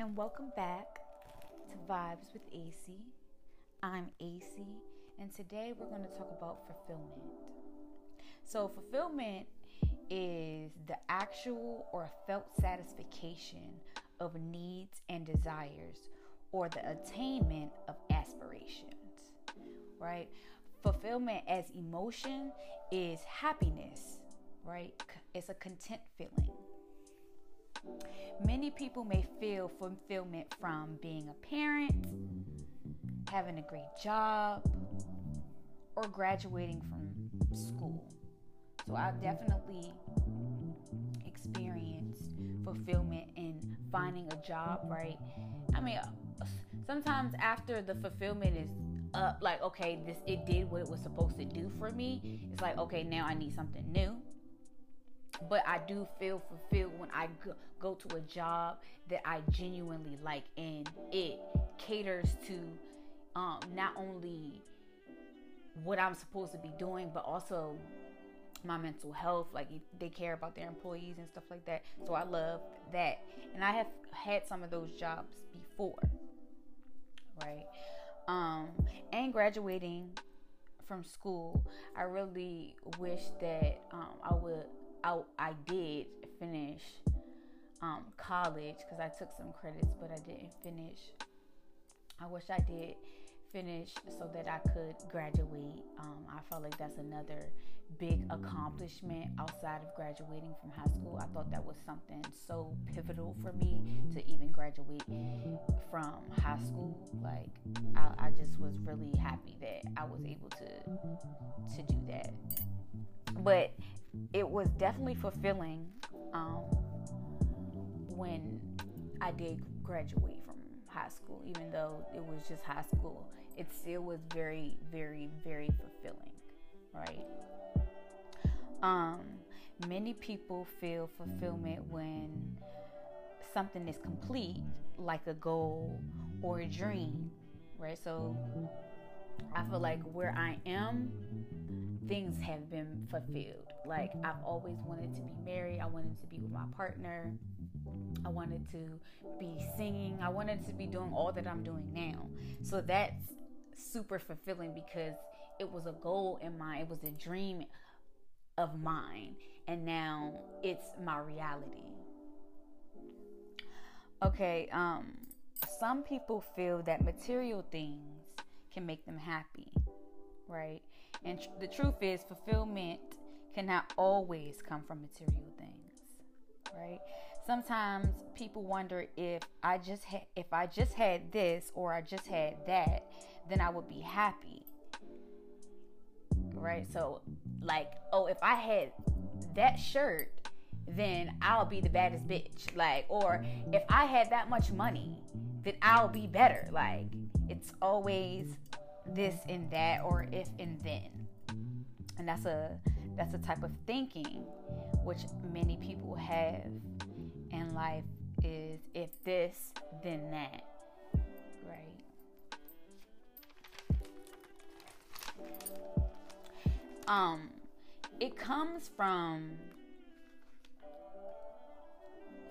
and welcome back to Vibes with AC. I'm AC, and today we're going to talk about fulfillment. So, fulfillment is the actual or felt satisfaction of needs and desires or the attainment of aspirations, right? Fulfillment as emotion is happiness, right? It's a content feeling. Many people may feel fulfillment from being a parent, having a great job, or graduating from school. So I've definitely experienced fulfillment in finding a job, right? I mean, uh, sometimes after the fulfillment is up, like, okay, this it did what it was supposed to do for me, it's like, okay, now I need something new but I do feel fulfilled when I go to a job that I genuinely like and it caters to um, not only what I'm supposed to be doing, but also my mental health. Like they care about their employees and stuff like that. So I love that. And I have had some of those jobs before, right? Um, and graduating from school, I really wish that um, I would I, I did finish um, college because I took some credits, but I didn't finish. I wish I did finish so that I could graduate. Um, I felt like that's another big accomplishment outside of graduating from high school. I thought that was something so pivotal for me to even graduate from high school. Like I, I just was really happy that I was able to to do that. But it was definitely fulfilling um, when I did graduate from high school, even though it was just high school. It still was very, very, very fulfilling, right? Um, many people feel fulfillment when something is complete, like a goal or a dream, right? So I feel like where I am, things have been fulfilled. Like I've always wanted to be married. I wanted to be with my partner. I wanted to be singing. I wanted to be doing all that I'm doing now. So that's super fulfilling because it was a goal in mind. It was a dream of mine. And now it's my reality. Okay, um some people feel that material things can make them happy, right? And tr- the truth is fulfillment cannot always come from material things, right? Sometimes people wonder if I just had if I just had this or I just had that, then I would be happy. Right? So like, oh, if I had that shirt, then I'll be the baddest bitch. Like, or if I had that much money, then I'll be better. Like, it's always this and that or if and then. And that's a that's a type of thinking which many people have in life is if this, then that. Right? Um, it comes from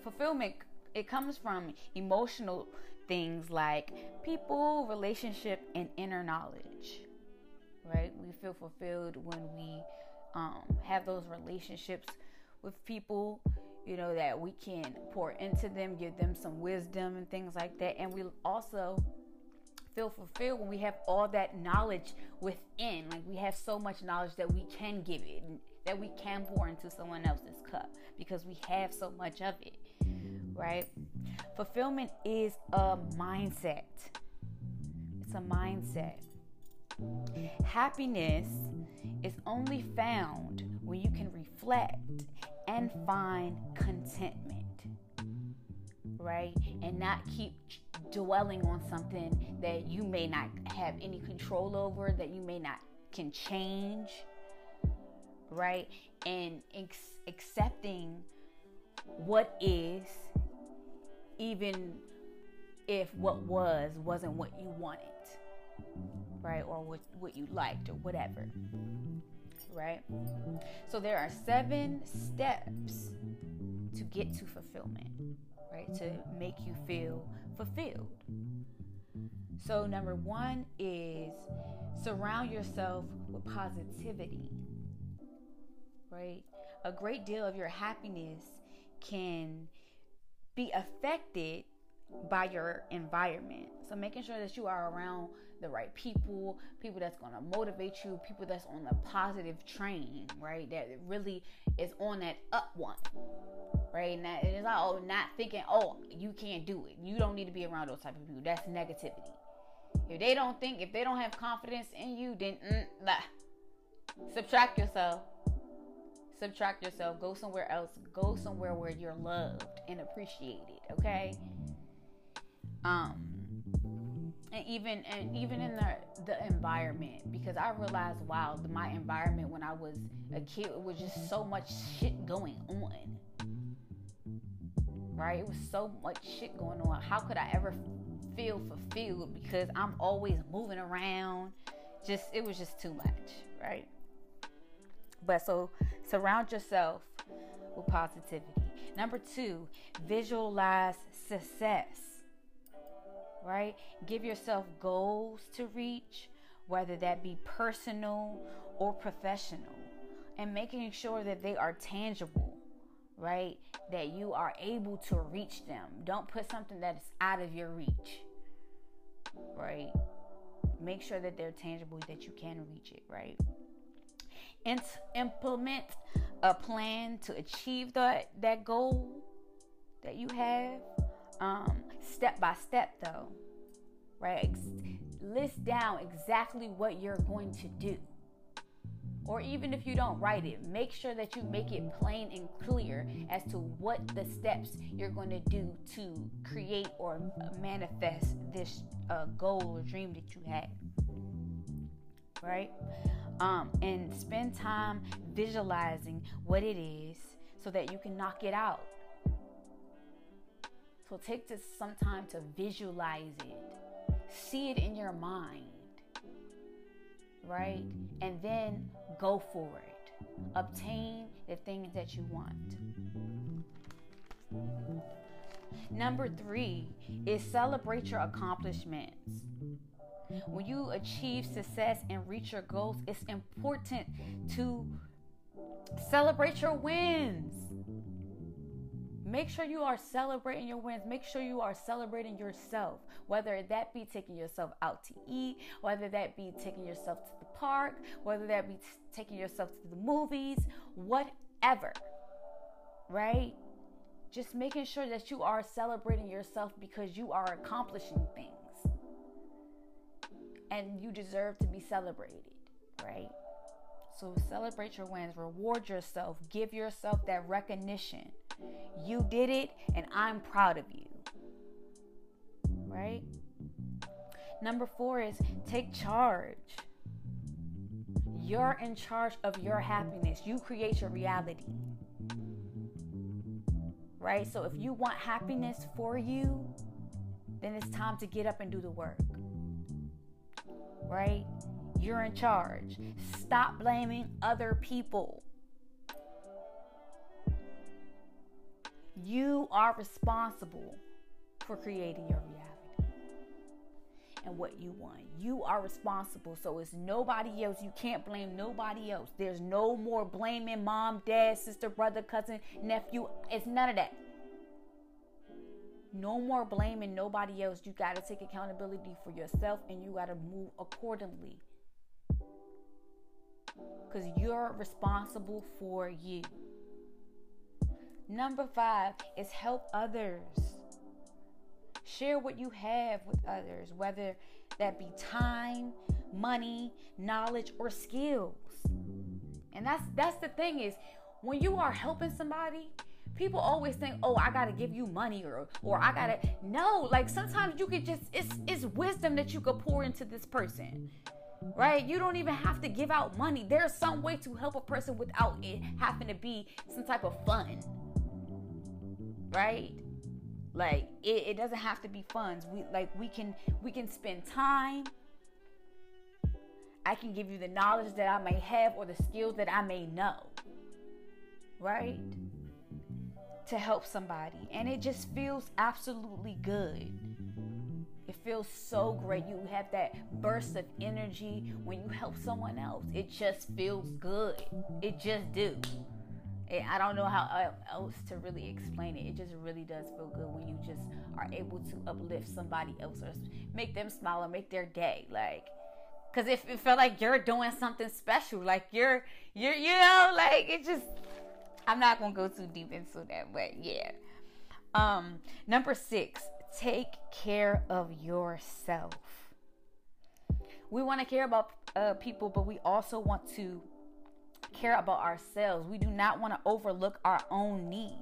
fulfillment it comes from emotional things like people, relationship, and inner knowledge. Right? We feel fulfilled when we um, have those relationships with people, you know, that we can pour into them, give them some wisdom and things like that. And we also feel fulfilled when we have all that knowledge within. Like we have so much knowledge that we can give it, that we can pour into someone else's cup because we have so much of it, right? Fulfillment is a mindset. It's a mindset. Happiness is only found when you can reflect and find contentment, right? And not keep dwelling on something that you may not have any control over, that you may not can change, right? And ex- accepting what is, even if what was wasn't what you wanted right? Or what, what you liked or whatever, right? So there are seven steps to get to fulfillment, right? To make you feel fulfilled. So, number one is surround yourself with positivity, right? A great deal of your happiness can be affected by your environment. So, making sure that you are around the right people, people that's going to motivate you, people that's on the positive train, right? That really is on that up one, right? And that it's oh, not thinking, oh, you can't do it. You don't need to be around those type of people. That's negativity. If they don't think, if they don't have confidence in you, then mm, nah. subtract yourself. Subtract yourself. Go somewhere else. Go somewhere where you're loved and appreciated. Okay. Um. And even and even in the the environment, because I realized, wow, my environment when I was a kid it was just so much shit going on. Right? It was so much shit going on. How could I ever feel fulfilled because I'm always moving around. Just it was just too much, right? But so surround yourself with positivity. Number 2, visualize success. Right? Give yourself goals to reach, whether that be personal or professional, and making sure that they are tangible right? That you are able to reach them. Don't put something that is out of your reach right? Make sure that they're tangible, that you can reach it, right? And implement a plan to achieve that that goal that you have, um, step by step, though, right? Ex- list down exactly what you're going to do or even if you don't write it, make sure that you make it plain and clear as to what the steps you're going to do to create or manifest this uh, goal or dream that you had. Right? Um, and spend time visualizing what it is so that you can knock it out. So take this some time to visualize it, see it in your mind right? And then go for it. Obtain the things that you want. Number three is celebrate your accomplishments. When you achieve success and reach your goals, it's important to celebrate your wins. Make sure you are celebrating your wins. Make sure you are celebrating yourself, whether that be taking yourself out to eat, whether that be taking yourself to the park, whether that be t- taking yourself to the movies, whatever. Right? Just making sure that you are celebrating yourself because you are accomplishing things. And you deserve to be celebrated, right? So celebrate your wins, reward yourself, give yourself that recognition you did it, and I'm proud of you. Right? Number four is take charge. You're in charge of your happiness. You create your reality. Right? So if you want happiness for you, then it's time to get up and do the work. Right? You're in charge. Stop blaming other people. You are responsible for creating your reality and what you want. You are responsible. So it's nobody else. You can't blame nobody else. There's no more blaming mom, dad, sister, brother, cousin, nephew. It's none of that. No more blaming nobody else. You got to take accountability for yourself and you got to move accordingly. Because you're responsible for you. Number five is help others. Share what you have with others, whether that be time, money, knowledge, or skills. And that's that's the thing is when you are helping somebody, people always think, "Oh, I got to give you money or or I got to No, like sometimes you could just it's it's wisdom that you could pour into this person. Right? You don't even have to give out money. There's some way to help a person without it having to be some type of fun right? Like it, it doesn't have to be funds. We like we can we can spend time. I can give you the knowledge that I may have or the skills that I may know. Right? To help somebody and it just feels absolutely good. It feels so great. You have that burst of energy when you help someone else. It just feels good. It just do. Eh, I don't know how else to really explain it. It just really does feel good when you just are able to uplift somebody else or make them smile or make their day. Like, cause if it felt like you're doing something special, like you're, you're, you know, like it just. I'm not gonna go too deep into that, but yeah. Um, number six, take care of yourself. We want to care about uh, people, but we also want to care about ourselves. We do not want to overlook our own needs.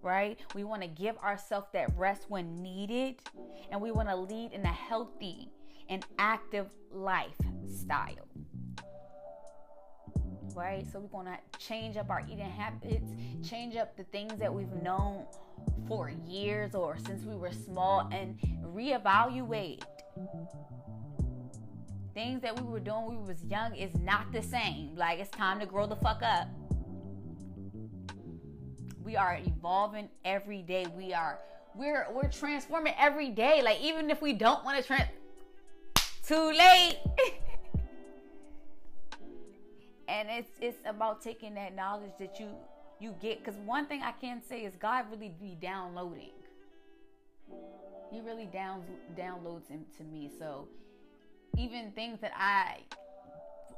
Right? We want to give ourselves that rest when needed, and we want to lead in a healthy and active lifestyle. Right? So we're to change up our eating habits, change up the things that we've known for years or since we were small, and reevaluate things that we were doing when we was young is not the same. Like it's time to grow the fuck up. We are evolving every day. We are we're we're transforming every day. Like even if we don't want to trans too late. and it's it's about taking that knowledge that you you get cuz one thing I can say is God really be downloading. He really down downloads him to me. So even things that I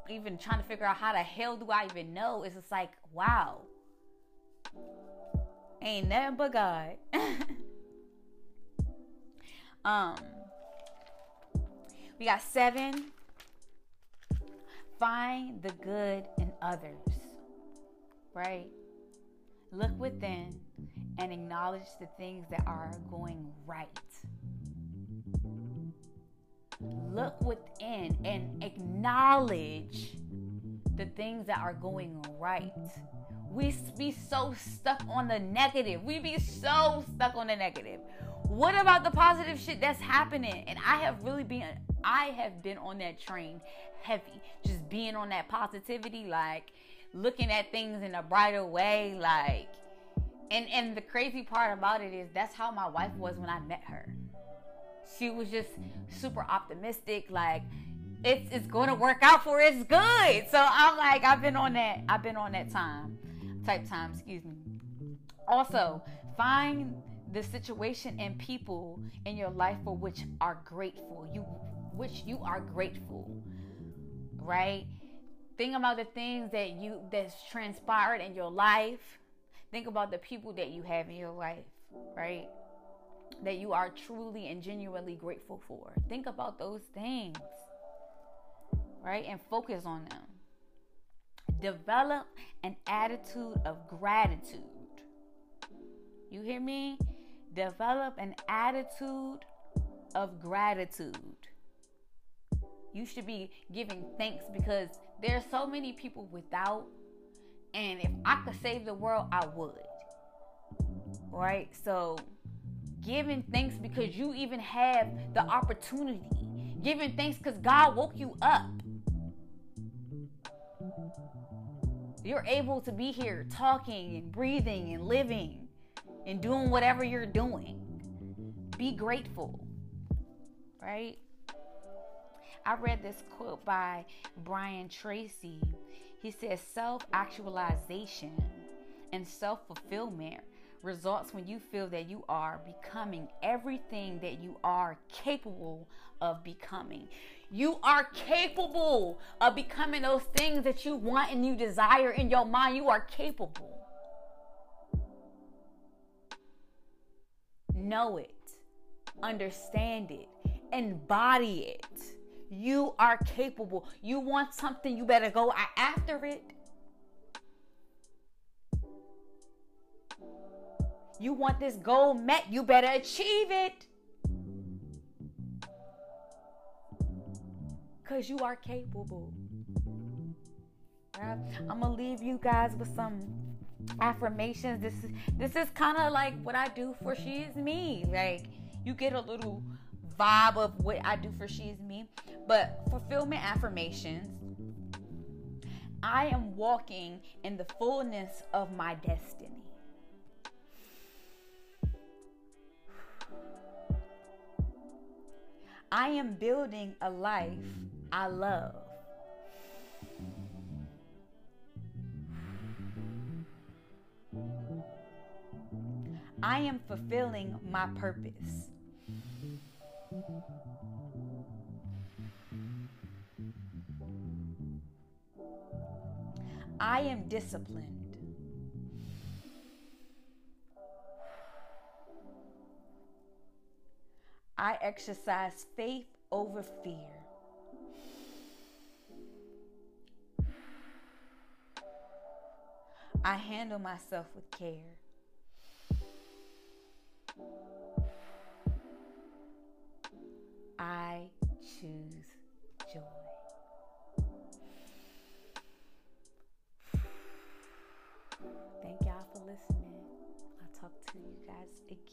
even trying to figure out how the hell do I even know, it's just like, wow. Ain't nothing but God. um we got seven. Find the good in others. Right? Look within and acknowledge the things that are going right look within and acknowledge the things that are going right. We be so stuck on the negative. We be so stuck on the negative. What about the positive shit that's happening? And I have really been I have been on that train heavy. Just being on that positivity like looking at things in a brighter way like and and the crazy part about it is that's how my wife was when I met her she was just super optimistic, like it's it's going to work out for it's good. So I'm like, I've been on that, I've been on that time, type time, excuse me. Also, find the situation and people in your life for which are grateful. You which you are grateful. Right? Think about the things that you that's transpired in your life. Think about the people that you have in your life, right? that you are truly and genuinely grateful for. Think about those things, right? And focus on them. Develop an attitude of gratitude. You hear me? Develop an attitude of gratitude. You should be giving thanks because there's so many people without. And if I could save the world, I would. Right? So giving thanks because you even have the opportunity, giving thanks because God woke you up. You're able to be here talking and breathing and living and doing whatever you're doing. Be grateful, right? I read this quote by Brian Tracy. He says self actualization and self fulfillment results when you feel that you are becoming everything that you are capable of becoming. You are capable of becoming those things that you want and you desire in your mind. You are capable. Know it, understand it, embody it. You are capable. You want something, you better go after it. You want this goal met, you better achieve it. Because you are capable. Right? I'm to leave you guys with some affirmations. This is this is kind of like what I do for She Is Me. Like you get a little vibe of what I do for She Is Me. But fulfillment affirmations. I am walking in the fullness of my destiny. I am building a life I love. I am fulfilling my purpose. I am disciplined. I exercise faith over fear. I handle myself with care.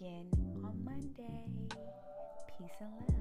Again on Monday. Peace and love.